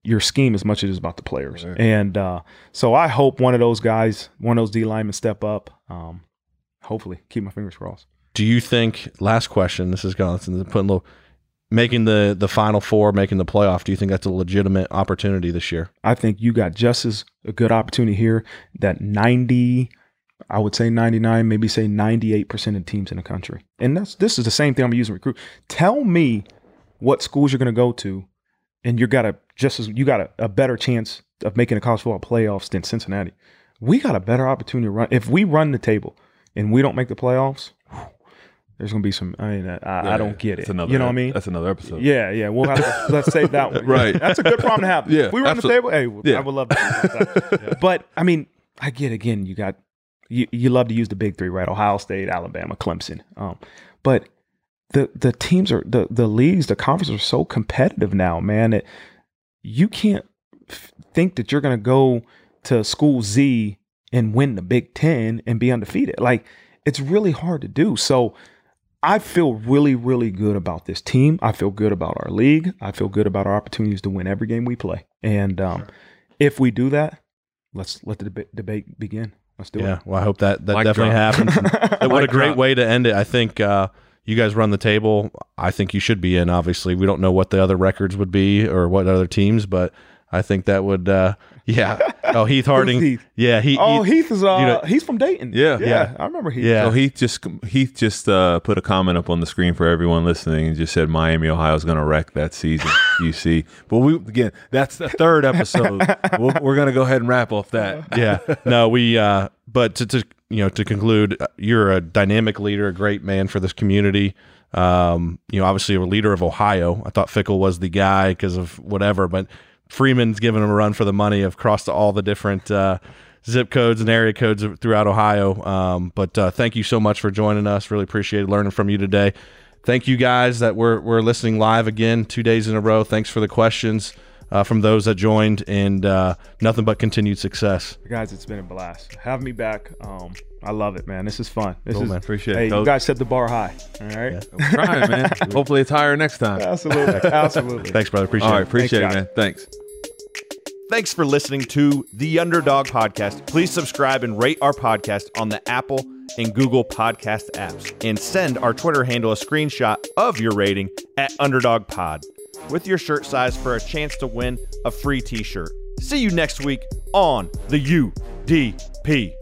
your scheme as much as it is about the players. Right. And uh, so I hope one of those guys, one of those D linemen, step up. Um, hopefully, keep my fingers crossed. Do you think? Last question. This is going to putting a little making the the final four, making the playoff. Do you think that's a legitimate opportunity this year? I think you got just as a good opportunity here that 90, I would say 99, maybe say 98% of teams in the country. And that's this is the same thing I'm using recruit. Tell me what schools you're going to go to and you got a just as you got a, a better chance of making the college football playoffs than Cincinnati. We got a better opportunity to run if we run the table and we don't make the playoffs. whew, there's going to be some. I mean, I, I don't get it. Another, you know what I mean? That's another episode. Yeah, yeah. We'll have to, let's save that one. Right. That's a good problem to have. Yeah, If we run absolute- the table. Hey, Yeah. I would love to. talk about that. But I mean, I get again. You got you. You love to use the big three, right? Ohio State, Alabama, Clemson. Um, but the the teams are the the leagues, the conferences are so competitive now, man. That you can't f- think that you're going to go to school Z and win the Big Ten and be undefeated. Like it's really hard to do. So I feel really, really good about this team. I feel good about our league. I feel good about our opportunities to win every game we play. And um, if we do that, let's let the deba- debate begin. Let's do Yeah. Well, I hope that that Mic definitely drop. happens. what a great drop. way to end it. I think uh, you guys run the table. I think you should be in. Obviously, we don't know what the other records would be or what other teams, but I think that would. Uh, yeah. Oh, Heath Harding. Heath? Yeah. He. oh, he- Heath is uh, you know- he's from Dayton. Yeah. yeah, Yeah. I remember Heath. Yeah. So Heath just Heath just uh, put a comment up on the screen for everyone listening and just said Miami, Ohio is going to wreck that season. you see, but we again that's the third episode. we'll, we're going to go ahead and wrap off that. yeah. No, we. Uh, but to, to you know to conclude, uh, you're a dynamic leader, a great man for this community. Um, you know, obviously a leader of Ohio. I thought Fickell was the guy because of whatever, but Freeman's giving him a run for the money across all the different uh, zip codes and area codes throughout Ohio. Um, but uh, thank you so much for joining us. Really appreciate learning from you today. Thank you guys that we're we're listening live again two days in a row. Thanks for the questions. Uh, from those that joined, and uh, nothing but continued success. guys, it's been a blast. Have me back. Um, I love it, man. This is fun. This Cool, is man. Appreciate Hey, it. you guys set the bar high. All right. I'm trying, man. Hopefully it's higher next time. Absolutely. Absolutely. Thanks, brother. Appreciate All right, it. appreciate Thanks, it, man. Thanks. Thanks for listening to the Underdog Podcast. Please subscribe and rate our podcast on the Apple and Google Podcast apps. And send our Twitter handle a screenshot of your rating at Underdog Pod with your shirt size for a chance to win a free t shirt. See you next week on the UDP.